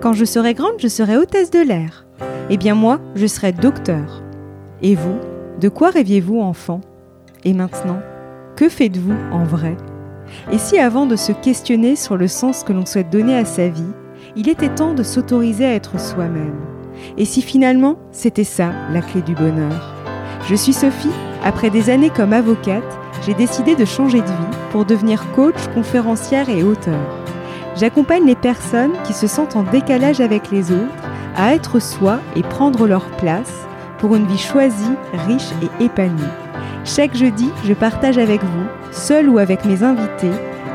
Quand je serai grande, je serai hôtesse de l'air. Eh bien moi, je serai docteur. Et vous, de quoi rêviez-vous enfant? Et maintenant, que faites-vous en vrai? Et si avant de se questionner sur le sens que l'on souhaite donner à sa vie, il était temps de s'autoriser à être soi-même? Et si finalement, c'était ça la clé du bonheur? Je suis Sophie, après des années comme avocate, j'ai décidé de changer de vie pour devenir coach, conférencière et auteur. J'accompagne les personnes qui se sentent en décalage avec les autres à être soi et prendre leur place pour une vie choisie, riche et épanouie. Chaque jeudi, je partage avec vous, seul ou avec mes invités,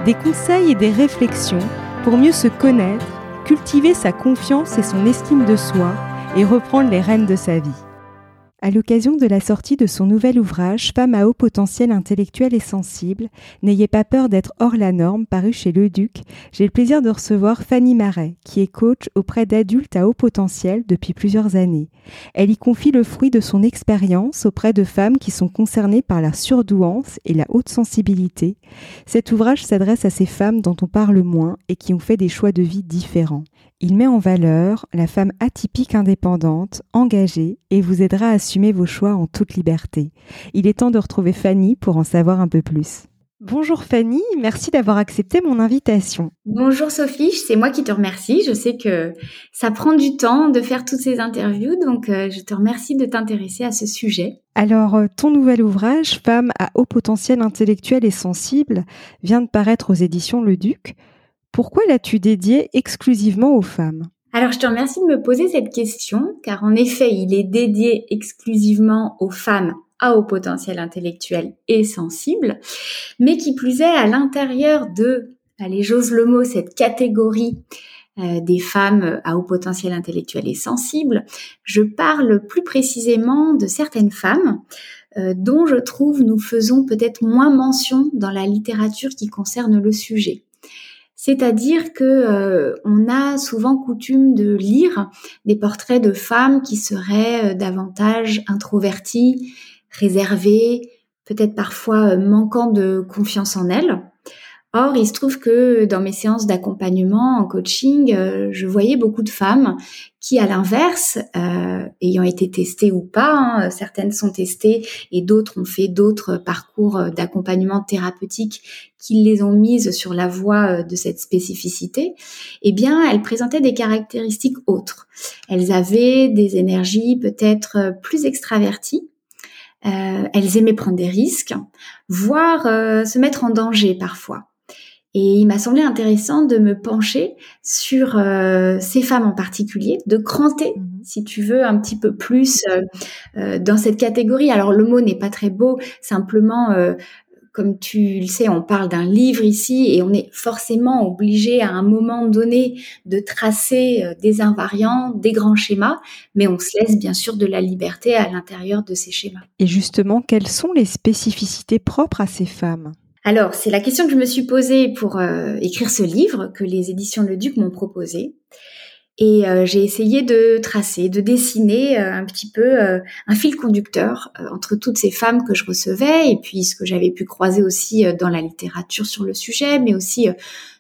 des conseils et des réflexions pour mieux se connaître, cultiver sa confiance et son estime de soi et reprendre les rênes de sa vie. À l'occasion de la sortie de son nouvel ouvrage Femme à haut potentiel intellectuel et sensible, N'ayez pas peur d'être hors la norme, paru chez Le Duc, j'ai le plaisir de recevoir Fanny Marais, qui est coach auprès d'adultes à haut potentiel depuis plusieurs années. Elle y confie le fruit de son expérience auprès de femmes qui sont concernées par la surdouance et la haute sensibilité. Cet ouvrage s'adresse à ces femmes dont on parle moins et qui ont fait des choix de vie différents. Il met en valeur la femme atypique indépendante, engagée et vous aidera à assumer vos choix en toute liberté. Il est temps de retrouver Fanny pour en savoir un peu plus. Bonjour Fanny, merci d'avoir accepté mon invitation. Bonjour Sophie, c'est moi qui te remercie. Je sais que ça prend du temps de faire toutes ces interviews, donc euh, je te remercie de t'intéresser à ce sujet. Alors, euh, ton nouvel ouvrage, Femme à haut potentiel intellectuel et sensible, vient de paraître aux éditions Le Duc. Pourquoi l'as-tu dédié exclusivement aux femmes? Alors, je te remercie de me poser cette question, car en effet, il est dédié exclusivement aux femmes à haut potentiel intellectuel et sensible, mais qui plus est à l'intérieur de, allez, j'ose le mot, cette catégorie euh, des femmes à haut potentiel intellectuel et sensible, je parle plus précisément de certaines femmes euh, dont je trouve nous faisons peut-être moins mention dans la littérature qui concerne le sujet. C'est-à-dire que euh, on a souvent coutume de lire des portraits de femmes qui seraient euh, davantage introverties, réservées, peut-être parfois euh, manquant de confiance en elles. Or, il se trouve que dans mes séances d'accompagnement en coaching, euh, je voyais beaucoup de femmes qui, à l'inverse, euh, ayant été testées ou pas, hein, certaines sont testées et d'autres ont fait d'autres parcours d'accompagnement thérapeutique qui les ont mises sur la voie de cette spécificité, eh bien, elles présentaient des caractéristiques autres. Elles avaient des énergies peut-être plus extraverties, euh, elles aimaient prendre des risques, voire se mettre en danger parfois. Et il m'a semblé intéressant de me pencher sur euh, ces femmes en particulier, de cranter, mhm. si tu veux, un petit peu plus euh, euh, dans cette catégorie. Alors le mot n'est pas très beau, simplement, comme tu le sais, on parle d'un livre ici et on est forcément obligé à un moment donné de tracer des invariants, des grands schémas, mais on se laisse bien sûr de la liberté à l'intérieur de ces schémas. Et justement, quelles sont les spécificités propres à ces femmes? Alors, c'est la question que je me suis posée pour euh, écrire ce livre que les éditions Le Duc m'ont proposé. Et euh, j'ai essayé de tracer, de dessiner euh, un petit peu un fil conducteur entre toutes ces femmes que je recevais et puis ce que j'avais pu croiser aussi dans la littérature sur le sujet, mais aussi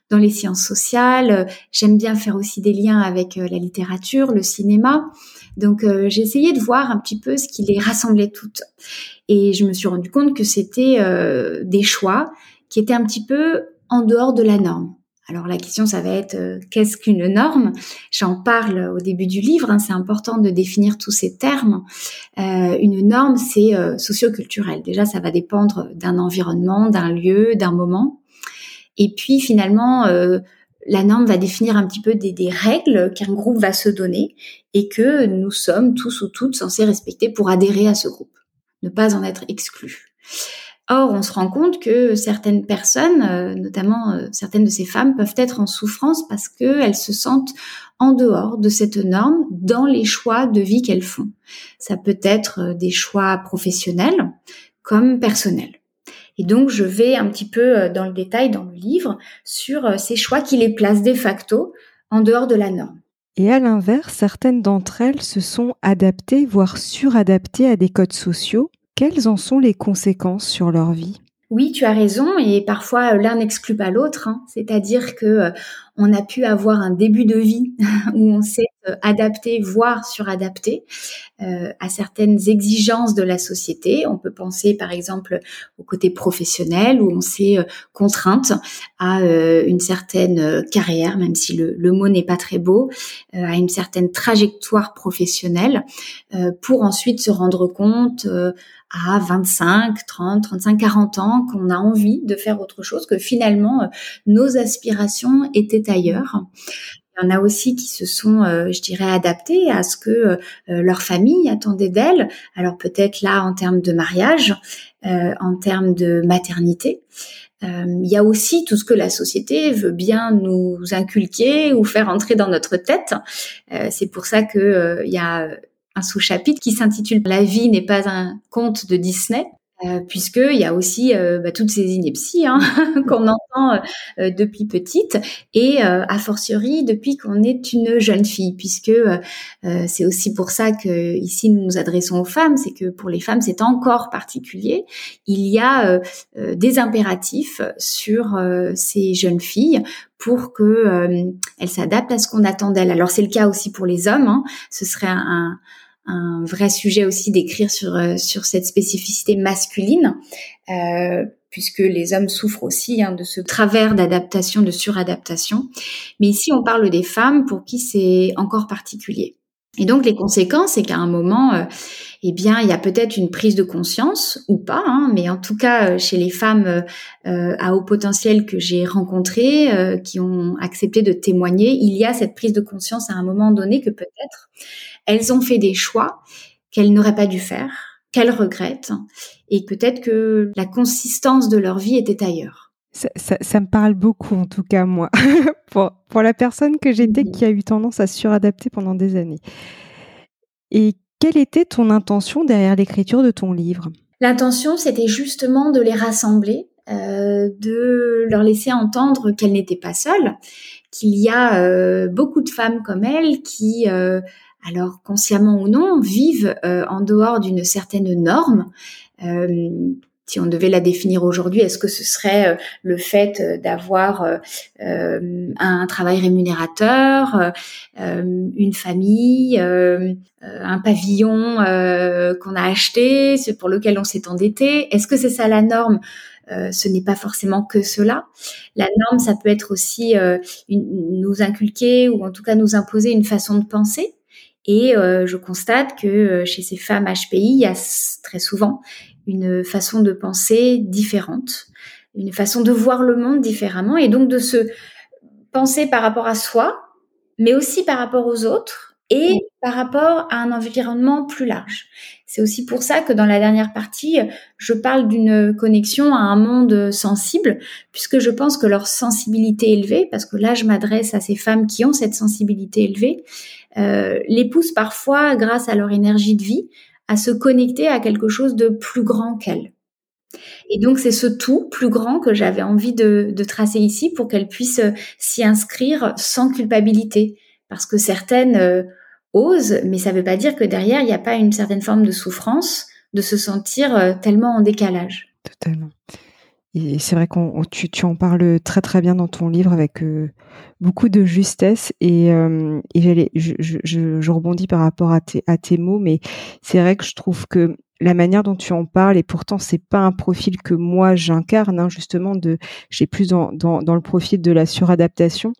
dans les sciences sociales. J'aime bien faire aussi des liens avec la littérature, le cinéma. Donc j'ai essayé de voir un petit peu ce qui les rassemblait toutes. Et je me suis rendu compte que c'était euh, des choix qui étaient un petit peu en dehors de la norme. Alors la question, ça va être euh, qu'est-ce qu'une norme? J'en parle au début du livre, hein, c'est important de définir tous ces termes. Euh, une norme, c'est euh, socioculturel. Déjà, ça va dépendre d'un environnement, d'un lieu, d'un moment. Et puis finalement, la norme va définir un petit peu des, règles qu'un groupe va se donner et que nous sommes tous ou toutes censés respecter pour adhérer à ce groupe ne pas en être exclu. Or, on se rend compte que certaines personnes, euh, notamment euh, certaines de ces femmes, peuvent être en souffrance parce qu'elles se sentent en dehors de cette norme dans les choix de vie qu'elles font. Ça peut être euh, des choix professionnels comme personnels. Et donc, je vais un petit peu dans le détail dans le livre sur ces choix qui les placent de facto en dehors de la norme. Et à l'inverse, certaines d'entre elles se sont adaptées, voire suradaptées à des codes sociaux. Quelles en sont les conséquences sur leur vie? Oui, tu as raison, et parfois l'un n'exclut pas l'autre. Hein. C'est-à-dire que euh, on a pu avoir un début de vie où on s'est euh, adapté, voire suradapté euh, à certaines exigences de la société. On peut penser par exemple au côté professionnel où on s'est contrainte à une certaine carrière, même si le, mot n'est pas très beau, à une certaine trajectoire professionnelle, pour ensuite se rendre compte à 25, 30, 35, 40 ans qu'on a envie de faire autre chose, que finalement euh, nos aspirations étaient ailleurs. Il y en a aussi qui se sont, euh, je dirais, adaptés à ce que euh, leur famille attendait d'elles. Alors peut-être là en termes de mariage, en termes de maternité. il y a aussi tout ce que la société veut bien nous inculquer ou faire entrer dans notre tête. c'est pour ça que il y a un sous-chapitre qui s'intitule La vie n'est pas un conte de Disney. Euh, puisqu'il y a aussi euh, bah, toutes ces inepties hein, qu'on entend euh, depuis petite et a fortiori depuis qu'on est une jeune fille, puisque c'est aussi pour ça que ici nous nous adressons aux femmes, c'est que pour les femmes c'est encore particulier. Il y a des impératifs sur ces jeunes filles pour que elles s'adaptent à ce qu'on attend d'elles. Alors c'est le cas aussi pour les hommes. Hein. Ce serait un un vrai sujet aussi d'écrire sur euh, sur cette spécificité masculine, euh, puisque les hommes souffrent aussi hein, de ce travers d'adaptation, de suradaptation. Mais ici, on parle des femmes pour qui c'est encore particulier. Et donc les conséquences, c'est qu'à un moment, euh, eh bien, il y a peut-être une prise de conscience ou pas, hein, mais en tout cas chez les femmes à haut potentiel que j'ai rencontrées, qui ont accepté de témoigner, il y a cette prise de conscience à un moment donné que peut-être elles ont fait des choix qu'elles n'auraient pas dû faire, qu'elles regrettent, et peut-être que la consistance de leur vie était ailleurs. Ça, me parle beaucoup, en tout cas, moi, pour, pour la personne que j'étais qui a eu tendance à suradapter pendant des années. Et quelle était ton intention derrière l'écriture de ton livre? L'intention, c'était justement de les rassembler, euh, de leur laisser entendre qu'elles n'étaient pas seules, qu'il y a euh, beaucoup de femmes comme elles qui euh, alors consciemment ou non, vivent euh, en dehors d'une certaine norme. Euh, si on devait la définir aujourd'hui, est-ce que ce serait euh, le fait d'avoir un travail rémunérateur, une famille, un pavillon qu'on a acheté, pour lequel on s'est endetté? Est-ce que c'est ça la norme? Ce n'est pas forcément que cela. La norme, ça peut être aussi nous inculquer ou en tout cas nous imposer une façon de penser. Et euh, je constate que euh, chez ces femmes HPI, il y a très souvent une façon de penser différente, une façon de voir le monde différemment, et donc de se penser par rapport à soi, mais aussi par rapport aux autres et par rapport à un environnement plus large. C'est aussi pour ça que dans la dernière partie, je parle d'une connexion à un monde sensible, puisque je pense que leur sensibilité élevée, parce que là je m'adresse à ces femmes qui ont cette sensibilité élevée, euh, les pousse parfois, grâce à leur énergie de vie, à se connecter à quelque chose de plus grand qu'elles. Et donc c'est ce tout plus grand que j'avais envie de, tracer ici pour qu'elles puissent euh, s'y inscrire sans culpabilité. Parce que certaines euh, osent, mais ça ne veut pas dire que derrière, il n'y a pas une certaine forme de souffrance de se sentir tellement en décalage. Totalement. C'est vrai qu'on tu, tu, en parles très très bien dans ton livre avec euh, beaucoup de justesse et, euh, et je, je, je, je, rebondis par rapport à tes, à tes mots, mais c'est vrai que je trouve que la manière dont tu en parles et pourtant c'est pas un profil que moi j'incarne hein, justement de j'ai plus dans, dans, dans le profil de la suradaptation,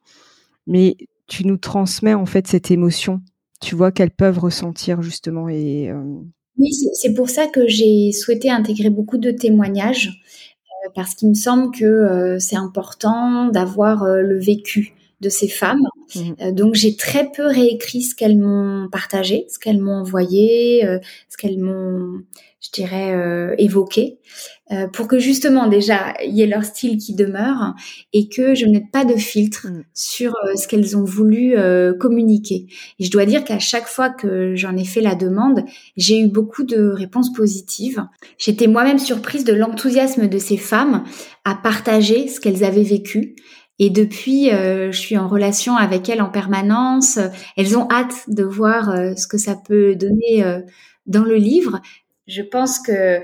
mais tu nous transmets en fait cette émotion, tu vois qu'elles peuvent ressentir justement et euh, oui, c'est pour ça que j'ai souhaité intégrer beaucoup de témoignages parce qu'il me semble que euh, c'est important d'avoir euh, le vécu de ces femmes. Mmh. Euh, donc j'ai très peu réécrit ce qu'elles m'ont partagé, ce qu'elles m'ont envoyé, ce qu'elles m'ont, je dirais, évoqué, pour que justement déjà il y ait leur style qui demeure et que je n'ai pas de filtre mmh. sur ce qu'elles ont voulu communiquer. Et je dois dire qu'à chaque fois que j'en ai fait la demande, j'ai eu beaucoup de réponses positives. J'étais moi-même surprise de l'enthousiasme de ces femmes à partager ce qu'elles avaient vécu et depuis, euh, je suis en relation avec elles en permanence. Elles ont hâte de voir euh, ce que ça peut donner euh, dans le livre. Je pense que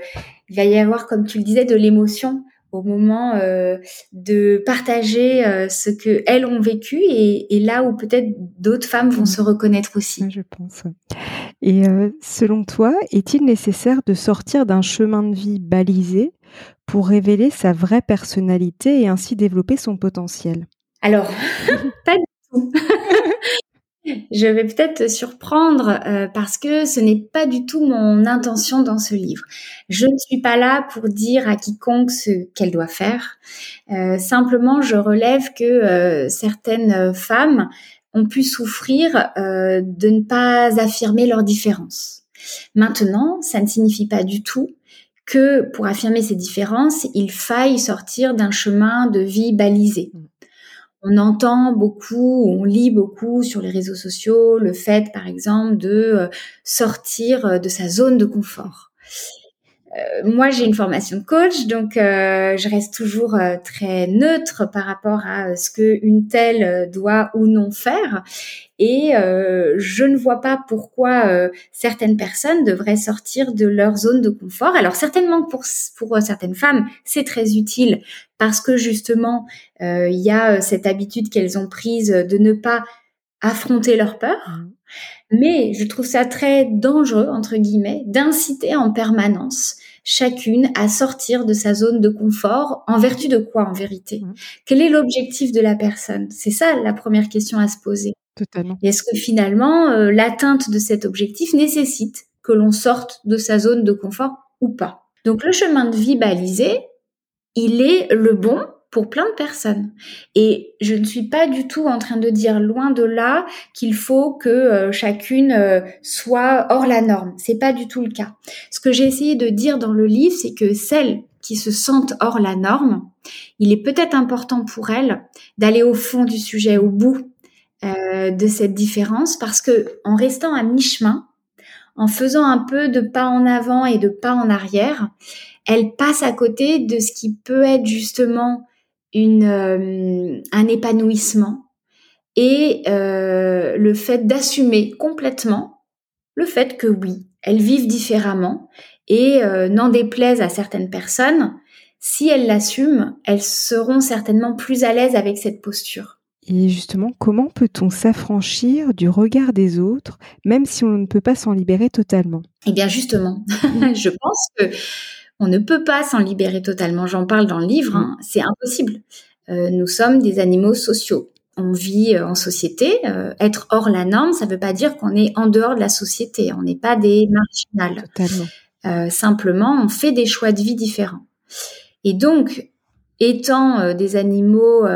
il va y avoir, comme tu le disais, de l'émotion au moment euh, de partager euh, ce que elles ont vécu et, là où peut-être d'autres femmes vont se reconnaître aussi. Je pense. Et selon toi, est-il nécessaire de sortir d'un chemin de vie balisé pour révéler sa vraie personnalité et ainsi développer son potentiel? Alors, pas du tout. Je vais peut-être te surprendre euh, parce que ce n'est pas du tout mon intention dans ce livre. Je ne suis pas là pour dire à quiconque ce qu'elle doit faire. Euh, simplement, je relève que euh, certaines femmes ont pu souffrir de ne pas affirmer leurs différences. Maintenant, ça ne signifie pas du tout que pour affirmer ces différences, il faille sortir d'un chemin de vie balisé on entend beaucoup, on lit beaucoup sur les réseaux sociaux le fait, par exemple, de euh, sortir euh, de sa zone de confort. Euh, moi, j'ai une formation de coach, donc je reste toujours très neutre par rapport à ce que une telle doit ou non faire. Et euh, je ne vois pas pourquoi euh, certaines personnes devraient sortir de leur zone de confort. Alors certainement pour, pour certaines femmes, c'est très utile parce que justement, euh, il y a cette habitude qu'elles ont prise de ne pas affronter leur peur. Mais je trouve ça très dangereux, entre guillemets, d'inciter en permanence chacune à sortir de sa zone de confort en vertu de quoi en vérité? Mmh. Quel est l'objectif de la personne? C'est ça la première question à se poser. Totalement. Est-ce que finalement, euh, l'atteinte de cet objectif nécessite que l'on sorte de sa zone de confort ou pas? Donc le chemin de vie balisé, il est le bon pour plein de personnes. Et je ne suis pas du tout en train de dire loin de là qu'il faut que euh, chacune euh, soit hors la norme. C'est pas du tout le cas. Ce que j'ai essayé de dire dans le livre, c'est que celles qui se sentent hors la norme, il est peut-être important pour elles d'aller au fond du sujet, au bout euh, de cette différence parce que en restant à mi-chemin, en faisant un peu de pas en avant et de pas en arrière, elle passe à côté de ce qui peut être justement une, euh, un épanouissement et euh, le fait d'assumer complètement le fait que oui, elles vivent différemment et n'en déplaise à certaines personnes, si elles l'assument, elles seront certainement plus à l'aise avec cette posture. Et justement, comment peut-on s'affranchir du regard des autres, même si on ne peut pas s'en libérer totalement? Eh bien, justement, je pense que on ne peut pas s'en libérer totalement. J'en parle dans le livre. Hein. C'est impossible. Euh, nous sommes des animaux sociaux. On vit euh, en société. Euh, être hors la norme, ça ne veut pas dire qu'on est en dehors de la société. On n'est pas des marginales. Totalement. simplement, on fait des choix de vie différents. Et donc, étant des animaux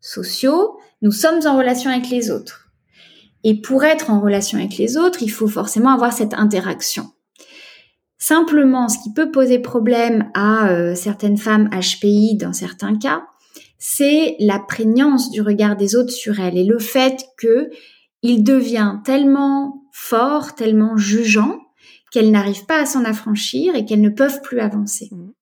sociaux, nous sommes en relation avec les autres. Et pour être en relation avec les autres, il faut forcément avoir cette interaction. Simplement, ce qui peut poser problème à euh, certaines femmes HPI dans certains cas, c'est la prégnance du regard des autres sur elles et le fait que il devient tellement fort, tellement jugeant qu'elles n'arrivent pas à s'en affranchir et qu'elles ne peuvent plus avancer. Mmh.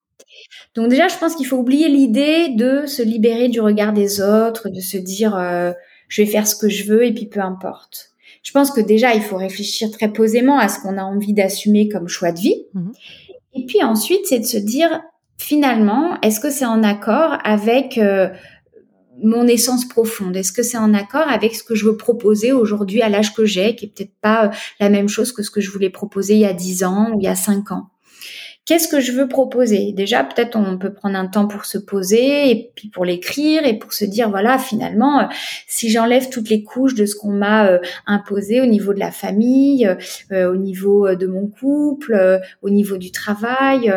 Donc déjà, je pense qu'il faut oublier l'idée de se libérer du regard des autres, de se dire euh, je vais faire ce que je veux et puis peu importe. Je pense que déjà, il faut réfléchir très posément à ce qu'on a envie d'assumer comme choix de vie. Mhm. Et puis ensuite, c'est de se dire finalement, est-ce que c'est en accord avec euh, mon essence profonde? Est-ce que c'est en accord avec ce que je veux proposer aujourd'hui à l'âge que j'ai, qui est peut-être pas euh, la même chose que ce que je voulais proposer il y a 10 ans ou il y a 5 ans? Qu'est-ce que je veux proposer? Déjà, peut-être on peut prendre un temps pour se poser et puis pour l'écrire et pour se dire voilà, finalement, euh, si j'enlève toutes les couches de ce qu'on m'a euh, imposé au niveau de la famille, euh, au niveau de mon couple, au niveau du travail,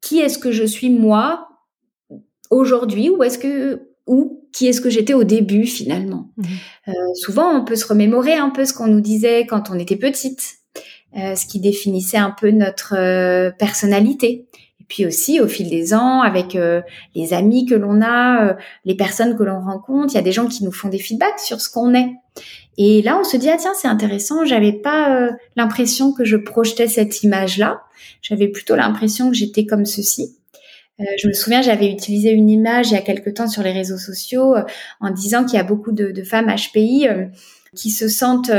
qui est-ce que je suis moi aujourd'hui? Ou est-ce que ou qui est-ce que j'étais au début finalement? Mmh. souvent, on peut se remémorer un peu ce qu'on nous disait quand on était petite. Euh, ce qui définissait un peu notre euh, personnalité. Et puis aussi, au fil des ans, avec euh, les amis que l'on a, les personnes que l'on rencontre, il y a des gens qui nous font des feedbacks sur ce qu'on est. Et là, on se dit ah tiens, c'est intéressant. J'avais pas l'impression que je projetais cette image-là. J'avais plutôt l'impression que j'étais comme ceci. je me souviens, j'avais utilisé une image il y a quelque temps sur les réseaux sociaux en disant qu'il y a beaucoup de, de femmes HPI qui se sentent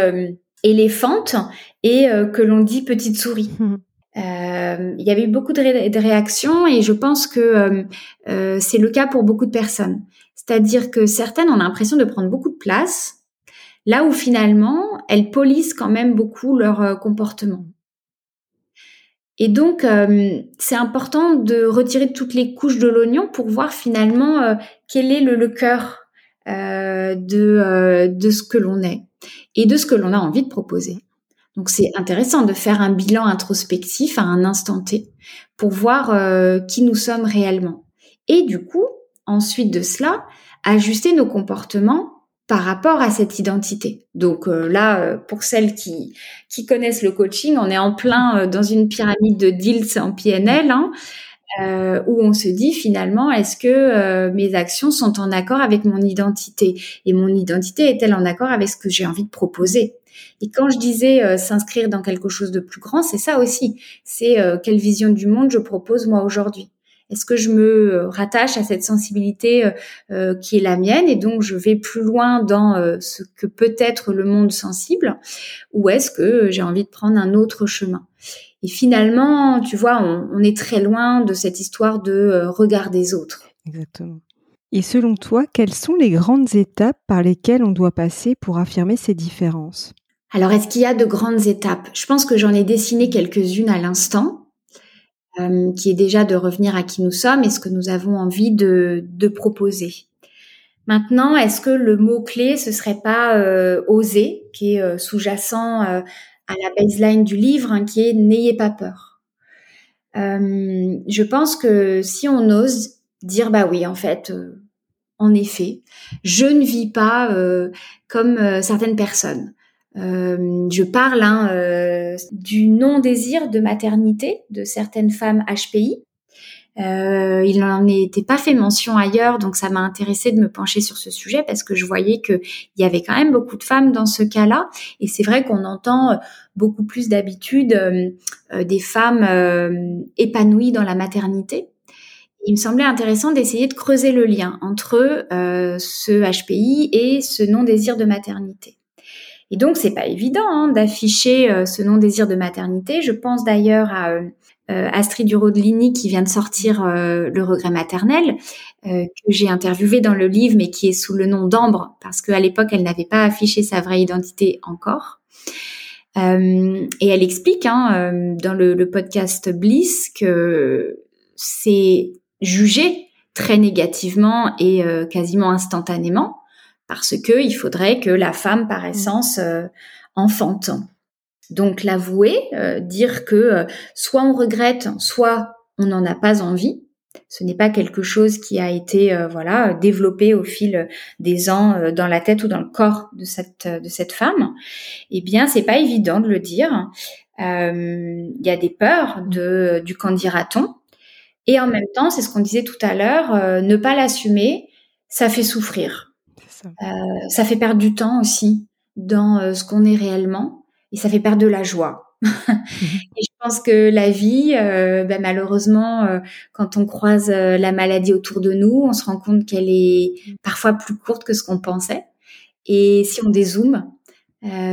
éléphantes et euh, que l'on dit petite souris. il y avait eu beaucoup de, réactions et je pense que c'est le cas pour beaucoup de personnes. C'est-à-dire que certaines ont l'impression de prendre beaucoup de place, là où finalement elles polissent quand même beaucoup leur comportement. Et donc, euh, c'est important de retirer toutes les couches de l'oignon pour voir finalement euh, quel est le, cœur euh, de, de ce que l'on est et de ce que l'on a envie de proposer. Donc, c'est intéressant de faire un bilan introspectif à un instant T pour voir qui nous sommes réellement. Et du coup, ensuite de cela, ajuster nos comportements par rapport à cette identité. Donc euh, là, euh, pour celles qui, qui connaissent le coaching, on est en plein euh, dans une pyramide de deals en PNL, hein, où on se dit finalement, est-ce que mes actions sont en accord avec mon identité? Et mon identité est-elle en accord avec ce que j'ai envie de proposer? Et quand je disais s'inscrire dans quelque chose de plus grand, c'est ça aussi. C'est quelle vision du monde je propose moi aujourd'hui. Est-ce que je me euh, rattache à cette sensibilité euh, euh, qui est la mienne et donc je vais plus loin dans ce que peut être le monde sensible? Ou est-ce que j'ai envie de prendre un autre chemin? Et finalement, tu vois, on, est très loin de cette histoire de regard des autres. Exactement. Et selon toi, quelles sont les grandes étapes par lesquelles on doit passer pour affirmer ces différences? Alors, est-ce qu'il y a de grandes étapes? Je pense que j'en ai dessiné quelques-unes à l'instant. Euh, qui est déjà de revenir à qui nous sommes et ce que nous avons envie de, de proposer. Maintenant, est-ce que le mot-clé, ce serait pas euh, oser, qui est euh, sous-jacent à la baseline du livre, hein, qui est n'ayez pas peur. je pense que si on ose dire bah oui, en fait, en effet, je ne vis pas comme certaines personnes. Euh, je parle hein, euh, du non-désir de maternité de certaines femmes HPI. Euh, il n'en était pas fait mention ailleurs, donc ça m'a intéressé de me pencher sur ce sujet parce que je voyais qu'il y avait quand même beaucoup de femmes dans ce cas-là. Et c'est vrai qu'on entend beaucoup plus d'habitude des femmes épanouies dans la maternité. Il me semblait intéressant d'essayer de creuser le lien entre ce HPI et ce non-désir de maternité. Et donc, c'est pas évident hein, d'afficher euh, ce non-désir de maternité. Je pense d'ailleurs à euh, euh Astrid Duro-Dlini qui vient de sortir euh, Le regret maternel, que j'ai interviewé dans le livre, mais qui est sous le nom d'Ambre, parce qu'à l'époque, elle n'avait pas affiché sa vraie identité encore. et elle explique hein, dans le, le podcast Bliss que c'est jugé très négativement et quasiment instantanément parce que il faudrait que la femme, par mm. essence, euh, enfante. Donc l'avouer, euh, dire que euh, soit on regrette, soit on n'en a pas envie. Ce n'est pas quelque chose qui a été voilà développé au fil des ans dans la tête ou dans le corps de cette de cette femme. Eh bien, c'est pas évident de le dire. Il y a des peurs de du qu'en dira-t-on. Et en même temps, c'est ce qu'on disait tout à l'heure, ne pas l'assumer, ça fait souffrir. Euh, ça fait perdre du temps aussi dans euh, ce qu'on est réellement et ça fait perdre de la joie. et je pense que la vie, euh, ben, malheureusement, quand on croise la maladie autour de nous, on se rend compte qu'elle est parfois plus courte que ce qu'on pensait. Et si on dézoome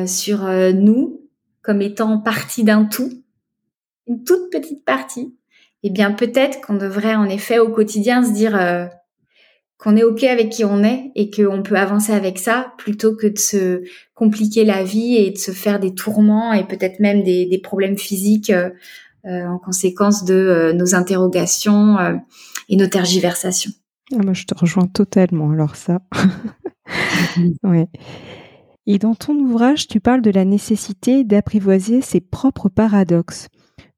sur nous comme étant partie d'un tout, une toute petite partie, eh bien peut-être qu'on devrait en effet au quotidien se dire qu'on est ok avec qui on est et qu'on peut avancer avec ça plutôt que de se compliquer la vie et de se faire des tourments et peut-être même des, des, problèmes physiques euh, euh en conséquence de euh, nos interrogations euh, et nos tergiversations. Ah, moi, je te rejoins totalement. Alors ça, ouais. Et dans ton ouvrage, tu parles de la nécessité d'apprivoiser ses propres paradoxes.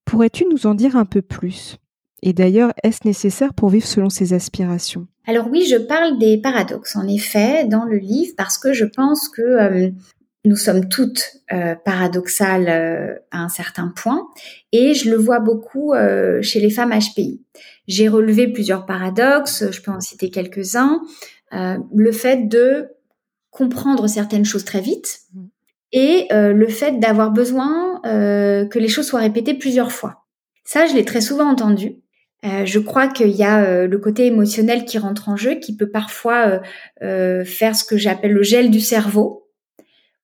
Pourrais-tu nous en dire un peu plus? Et d'ailleurs, est-ce nécessaire pour vivre selon ses aspirations? Alors oui, je parle des paradoxes, en effet, dans le livre, parce que je pense que euh, nous sommes toutes euh, paradoxales euh, à un certain point, et je le vois beaucoup chez les femmes HPI. J'ai relevé plusieurs paradoxes, je peux en citer quelques-uns. le fait de comprendre certaines choses très vite, et le fait d'avoir besoin que les choses soient répétées plusieurs fois. Ça, je l'ai très souvent entendu. Euh, je crois qu'il y a euh, le côté émotionnel qui rentre en jeu, qui peut parfois euh, faire ce que j'appelle le gel du cerveau,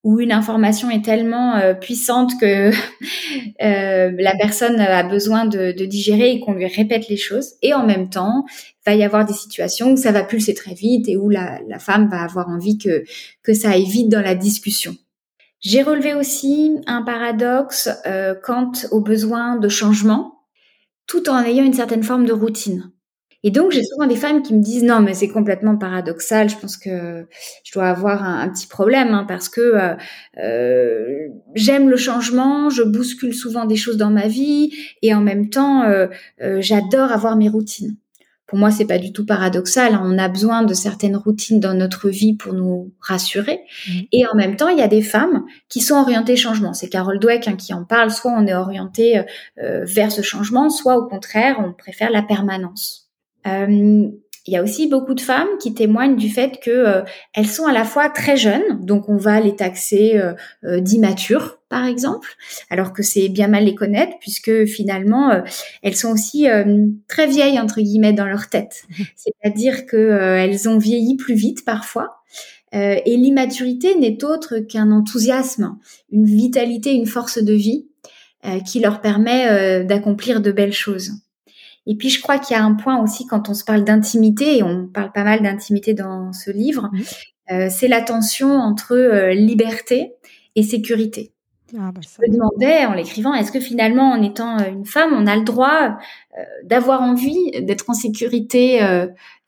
où une information est tellement euh, puissante que euh, la personne a besoin de, de digérer et qu'on lui répète les choses. Et en même temps, il va y avoir des situations où ça va pulser très vite et où la, la femme va avoir envie que, que ça aille vite dans la discussion. J'ai relevé aussi un paradoxe euh, quant au besoin de changement, tout en ayant une certaine forme de routine. Et donc, j'ai souvent des femmes qui me disent non, mais c'est complètement paradoxal. Je pense que je dois avoir un, petit problème hein, parce que euh, euh, j'aime le changement, je bouscule souvent des choses dans ma vie et en même temps, euh, j'adore avoir mes routines. Pour moi, c'est pas du tout paradoxal. Hein. On a besoin de certaines routines dans notre vie pour nous rassurer. Mmh. Et en même temps, il y a des femmes qui sont orientées changement. C'est Carole Dweck hein, qui en parle. Soit on est orienté vers ce changement, soit au contraire, on préfère la permanence. Euh, il y a aussi beaucoup de femmes qui témoignent du fait que euh, elles sont à la fois très jeunes, donc on va les taxer euh, d'immatures, par exemple, alors que c'est bien mal les connaître puisque finalement elles sont aussi très vieilles entre guillemets dans leur tête, c'est-à-dire que elles ont vieilli plus vite parfois. et l'immaturité n'est autre qu'un enthousiasme, une vitalité, une force de vie qui leur permet d'accomplir de belles choses. Et puis je crois qu'il y a un point aussi quand on se parle d'intimité, et on parle pas mal d'intimité dans ce livre, euh, c'est la tension entre euh, liberté et sécurité. Ah bah je me demandais en l'écrivant, est-ce que finalement, en étant euh, une femme, on a le droit d'avoir envie d'être en sécurité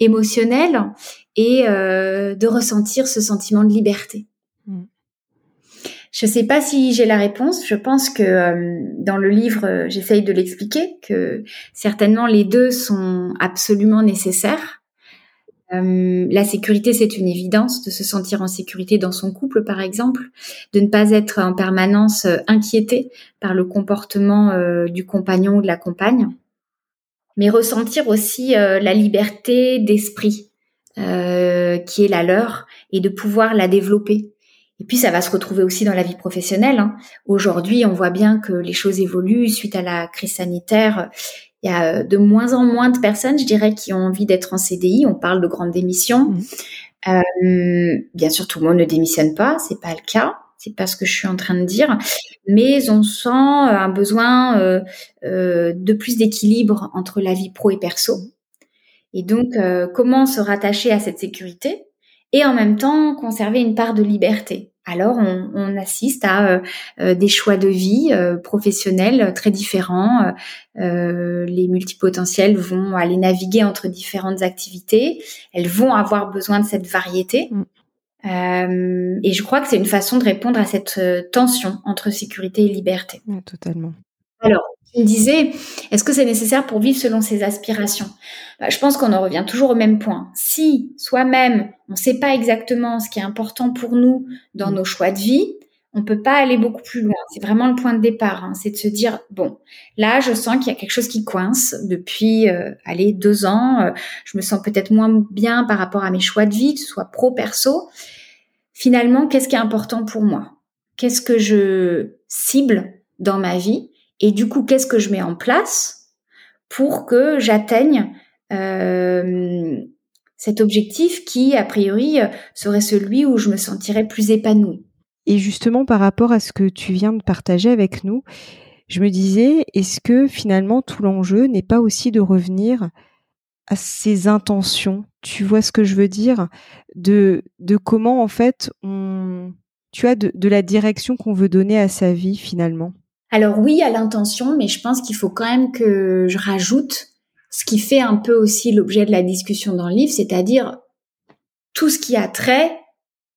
émotionnelle et de ressentir ce sentiment de liberté? Je ne sais pas si j'ai la réponse. Je pense que euh, dans le livre, euh, j'essaye de l'expliquer, que certainement les deux sont absolument nécessaires. Euh, la sécurité, c'est une évidence, de se sentir en sécurité dans son couple, par exemple, de ne pas être en permanence inquiété par le comportement du compagnon ou de la compagne, mais ressentir aussi la liberté d'esprit qui est la leur et de pouvoir la développer. Et puis ça va se retrouver aussi dans la vie professionnelle. Hein. Aujourd'hui, on voit bien que les choses évoluent suite à la crise sanitaire. Il y a de moins en moins de personnes, je dirais, qui ont envie d'être en CDI. On parle de grandes démissions. Mmh. Euh, bien sûr, tout le monde ne démissionne pas, c'est pas le cas. C'est pas ce que je suis en train de dire, mais on sent un besoin euh, euh, de plus d'équilibre entre la vie pro et perso. Et donc, comment se rattacher à cette sécurité? Et en même temps conserver une part de liberté. Alors on, assiste à euh, euh, des choix de vie euh, professionnels très différents. les multipotentiels vont aller naviguer entre différentes activités. Elles vont avoir besoin de cette variété. Mm. et je crois que c'est une façon de répondre à cette tension entre sécurité et liberté. totalement. Alors, me disais, est-ce que c'est nécessaire pour vivre selon ses aspirations? Bah, Je pense qu'on en revient toujours au même point. Si soi-même, on ne sait pas exactement ce qui est important pour nous dans nos choix de vie, on peut pas aller beaucoup plus loin. C'est vraiment le point de départ. Hein. C'est de se dire bon, là, je sens qu'il y a quelque chose qui coince depuis, euh, allez, deux ans. Euh, je me sens peut-être moins bien par rapport à mes choix de vie, que ce soit pro perso. Finalement, qu'est-ce qui est important pour moi? Qu'est-ce que je cible dans ma vie? Et du coup, qu'est-ce que je mets en place pour que j'atteigne euh, cet objectif qui, a priori, serait celui où je me sentirais plus épanouie? Et justement, par rapport à ce que tu viens de partager avec nous, je me disais, est-ce que finalement tout l'enjeu n'est pas aussi de revenir à ses intentions? Tu vois ce que je veux dire? De, comment en fait tu as de la direction qu'on veut donner à sa vie finalement? Alors oui, à l'intention, mais je pense qu'il faut quand même que je rajoute ce qui fait un peu aussi l'objet de la discussion dans le livre, c'est-à-dire tout ce qui a trait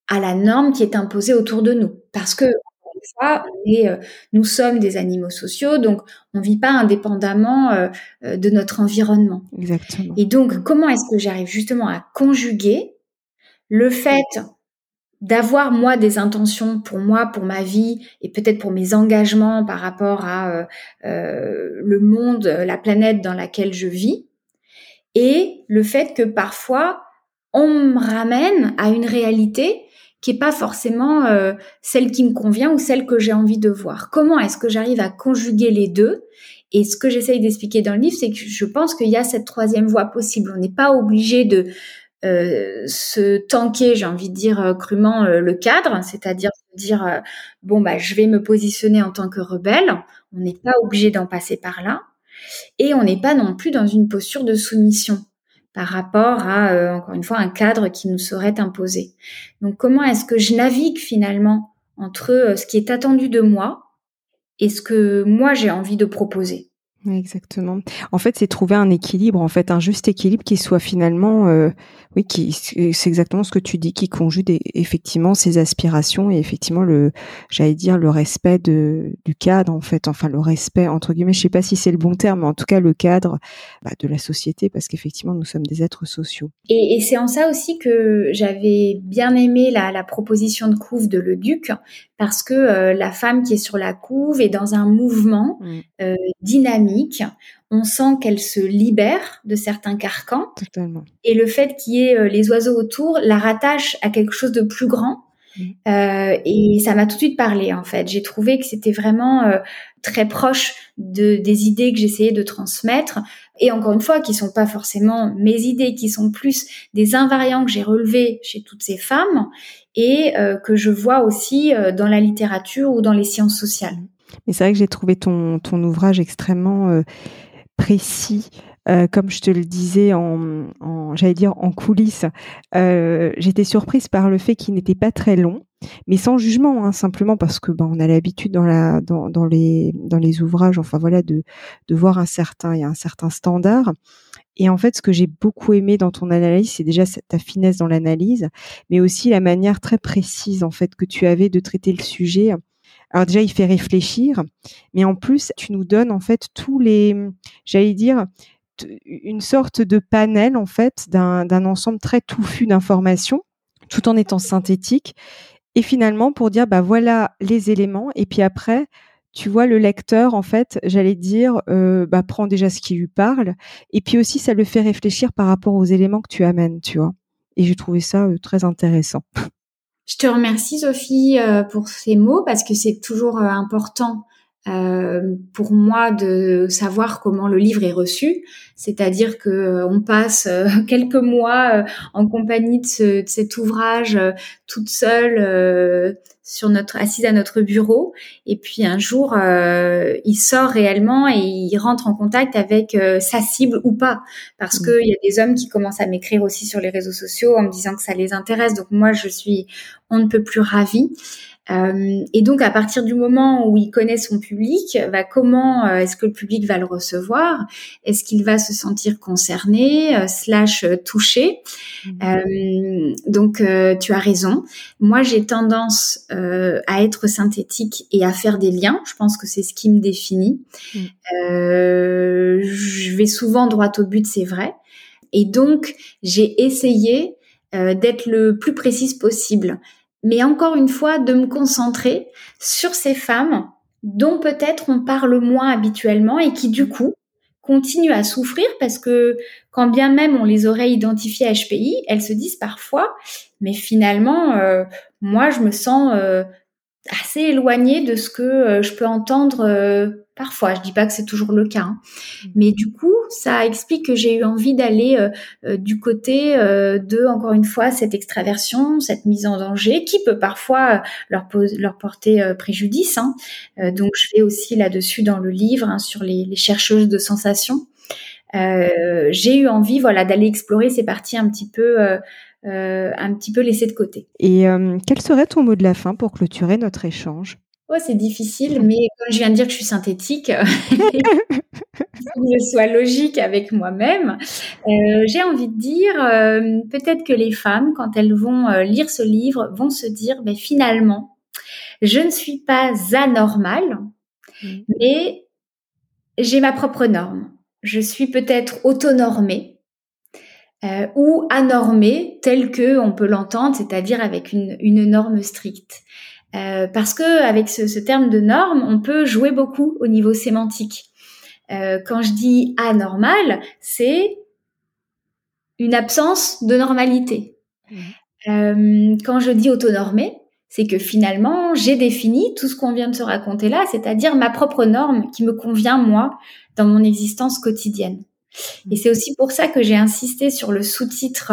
à la norme qui est imposée autour de nous. Parce que, fois, euh, nous sommes des animaux sociaux, donc on ne vit pas indépendamment euh, euh, de notre environnement. Exactement. Et donc, comment est-ce que j'arrive justement à conjuguer le fait d'avoir moi des intentions pour moi, pour ma vie et peut-être pour mes engagements par rapport à euh, euh, le monde, la planète dans laquelle je vis, et le fait que parfois on me ramène à une réalité qui est pas forcément euh, celle qui me convient ou celle que j'ai envie de voir. Comment est-ce que j'arrive à conjuguer les deux? Et ce que j'essaye d'expliquer dans le livre, c'est que je pense qu'il y a cette troisième voie possible. On n'est pas obligé de se tanker, j'ai envie de dire crûment, le cadre, c'est-à-dire dire bon bah je vais me positionner en tant que rebelle. On n'est pas obligé d'en passer par là, et on n'est pas non plus dans une posture de soumission par rapport à encore une fois un cadre qui nous serait imposé. Donc comment est-ce que je navigue finalement entre ce qui est attendu de moi et ce que moi j'ai envie de proposer? Exactement. En fait, c'est trouver un équilibre, en fait, un juste équilibre qui soit finalement, euh, oui, qui c'est exactement ce que tu dis, qui conjugue effectivement ses aspirations et effectivement le, j'allais dire le respect de du cadre, en fait, enfin le respect entre guillemets, je sais pas si c'est le bon terme, mais en tout cas le cadre bah, de la société, parce qu'effectivement nous sommes des êtres sociaux. Et, et c'est en ça aussi que j'avais bien aimé la, la proposition de couve de Le Duc, parce que euh, la femme qui est sur la couve est dans un mouvement mm. euh, dynamique. On sent qu'elle se libère de certains carcans. Totalement. Et le fait qu'il y ait euh, les oiseaux autour la rattache à quelque chose de plus grand. Mm. et ça m'a tout de suite parlé en fait. J'ai trouvé que c'était vraiment très proche de, des idées que j'essayais de transmettre et encore une fois qui sont pas forcément mes idées, qui sont plus des invariants que j'ai relevés chez toutes ces femmes et euh, que je vois aussi euh, dans la littérature ou dans les sciences sociales. Mais c'est vrai que j'ai trouvé ton, ton ouvrage extrêmement euh, précis. comme je te le disais en, en j'allais dire en coulisses, j'étais surprise par le fait qu'il n'était pas très long, mais sans jugement, hein, simplement parce que ben, on a l'habitude dans dans, les dans les ouvrages, enfin voilà, de de voir un certain un certain standard. Et en fait, ce que j'ai beaucoup aimé dans ton analyse, c'est déjà ta finesse dans l'analyse, mais aussi la manière très précise en fait que tu avais de traiter le sujet. Alors déjà, il fait réfléchir, mais en plus, tu nous donnes en fait tous les, j'allais dire, une sorte de panel en fait d'un ensemble très touffu d'informations, tout en étant synthétique. Et finalement, pour dire, bah voilà les éléments, et puis après, tu vois, le lecteur, en fait, j'allais dire, euh, bah, prend déjà ce qui lui parle, et puis aussi, ça le fait réfléchir par rapport aux éléments que tu amènes, tu vois. Et j'ai trouvé ça euh, très intéressant. Je te remercie, Sophie, euh, pour ces mots, parce que c'est toujours important euh, pour moi de savoir comment le livre est reçu, c'est-à-dire que euh, on passe euh, quelques mois en compagnie de, ce, de cet ouvrage toute seule sur notre assise à notre bureau. Et puis un jour il sort réellement et il rentre en contact avec sa cible ou pas. Parce mmh. qu'il y a des hommes qui commencent à m'écrire aussi sur les réseaux sociaux en me disant que ça les intéresse. Donc moi je suis on ne peut plus ravie euh, et donc, à partir du moment où il connaît son public, bah, comment euh, est-ce que le public va le recevoir? Est-ce qu'il va se sentir concerné, euh, slash touché? Mmh. Donc, tu as raison. Moi, j'ai tendance à être synthétique et à faire des liens. Je pense que c'est ce qui me définit. Mmh. je vais souvent droit au but, c'est vrai. Et donc, j'ai essayé d'être le plus précise possible mais encore une fois, de me concentrer sur ces femmes dont peut-être on parle moins habituellement et qui du coup continuent à souffrir parce que quand bien même on les aurait identifiées à HPI, elles se disent parfois, mais finalement, euh, moi je me sens euh, assez éloignée de ce que euh, je peux entendre parfois. Je dis pas que c'est toujours le cas, hein. mmh. mais du coup, ça explique que j'ai eu envie d'aller euh, euh, du côté euh, de, encore une fois, cette extraversion, cette mise en danger, qui peut parfois leur, leur porter préjudice. Hein. donc, je vais aussi là-dessus dans le livre hein, sur les, les, chercheuses de sensations. j'ai eu envie, voilà, d'aller explorer ces parties un petit peu. un petit peu laissées de côté. Et quel serait ton mot de la fin pour clôturer notre échange? Oh, c'est difficile, mais comme je viens de dire que je suis synthétique, faut que je sois logique avec moi-même. Euh, j'ai envie de dire, euh, peut-être que les femmes, quand elles vont euh, lire ce livre, vont se dire, ben, finalement, je ne suis pas anormale, mmh. mais j'ai ma propre norme. Je suis peut-être autonormée, euh, ou anormée telle que on peut l'entendre, c'est-à-dire avec une, une norme stricte. Euh, parce que avec ce, ce, terme de norme, on peut jouer beaucoup au niveau sémantique. Euh, quand je dis anormal, c'est une absence de normalité. Mmh. Euh, quand je dis autonormé, c'est que finalement, j'ai défini tout ce qu'on vient de se raconter là, c'est-à-dire ma propre norme qui me convient, moi, dans mon existence quotidienne. Et c'est aussi pour ça que j'ai insisté sur le sous-titre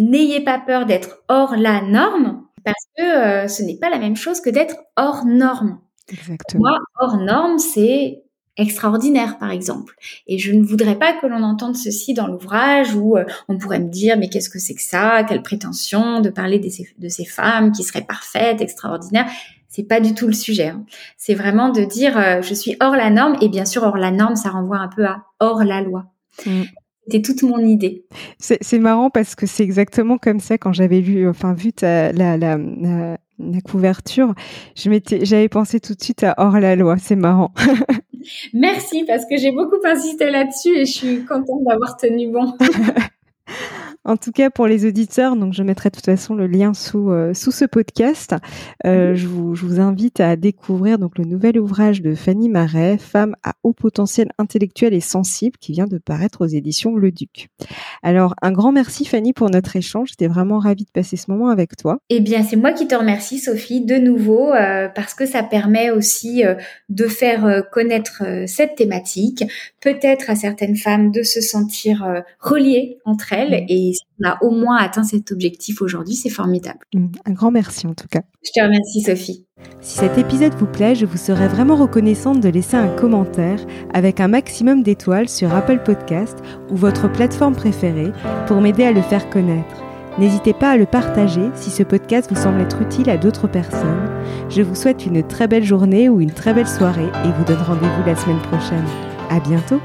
n'ayez pas peur d'être hors la norme, parce que euh, ce n'est pas la même chose que d'être hors norme. Exactement. Moi, hors norme, c'est extraordinaire, par exemple. Et je ne voudrais pas que l'on entende ceci dans l'ouvrage où euh, on pourrait me dire, mais qu'est-ce que c'est que ça? Quelle prétention de parler de ces, femmes qui seraient parfaites, extraordinaires? C'est pas du tout le sujet. Hein. C'est vraiment de dire euh, je suis hors la norme et bien sûr hors la norme ça renvoie un peu à hors la loi. Mm. C'était toute mon idée. C'est marrant parce que c'est exactement comme ça quand j'avais lu, enfin vu ta, la, la, la, couverture, je m'étais, j'avais pensé tout de suite à hors la loi. C'est marrant. Merci parce que j'ai beaucoup insisté là-dessus et je suis contente d'avoir tenu bon. En tout cas, pour les auditeurs, donc je mettrai de toute façon le lien sous, euh, sous ce podcast. Euh, je, vous, je, vous, invite à découvrir donc le nouvel ouvrage de Fanny Marais, Femme à haut potentiel intellectuel et sensible, qui vient de paraître aux éditions Le Duc. Alors, un grand merci Fanny pour notre échange. J'étais vraiment ravie de passer ce moment avec toi. Eh bien, c'est moi qui te remercie, Sophie, de nouveau, euh, parce que ça permet aussi de faire connaître cette thématique, peut-être à certaines femmes de se sentir reliées entre elles et et si on a au moins atteint cet objectif aujourd'hui, c'est formidable. Mm, un grand merci en tout cas. Je te remercie Sophie. Si cet épisode vous plaît, je vous serais vraiment reconnaissante de laisser un commentaire avec un maximum d'étoiles sur Apple Podcast ou votre plateforme préférée pour m'aider à le faire connaître. N'hésitez pas à le partager si ce podcast vous semble être utile à d'autres personnes. Je vous souhaite une très belle journée ou une très belle soirée et vous donne rendez-vous la semaine prochaine. À bientôt!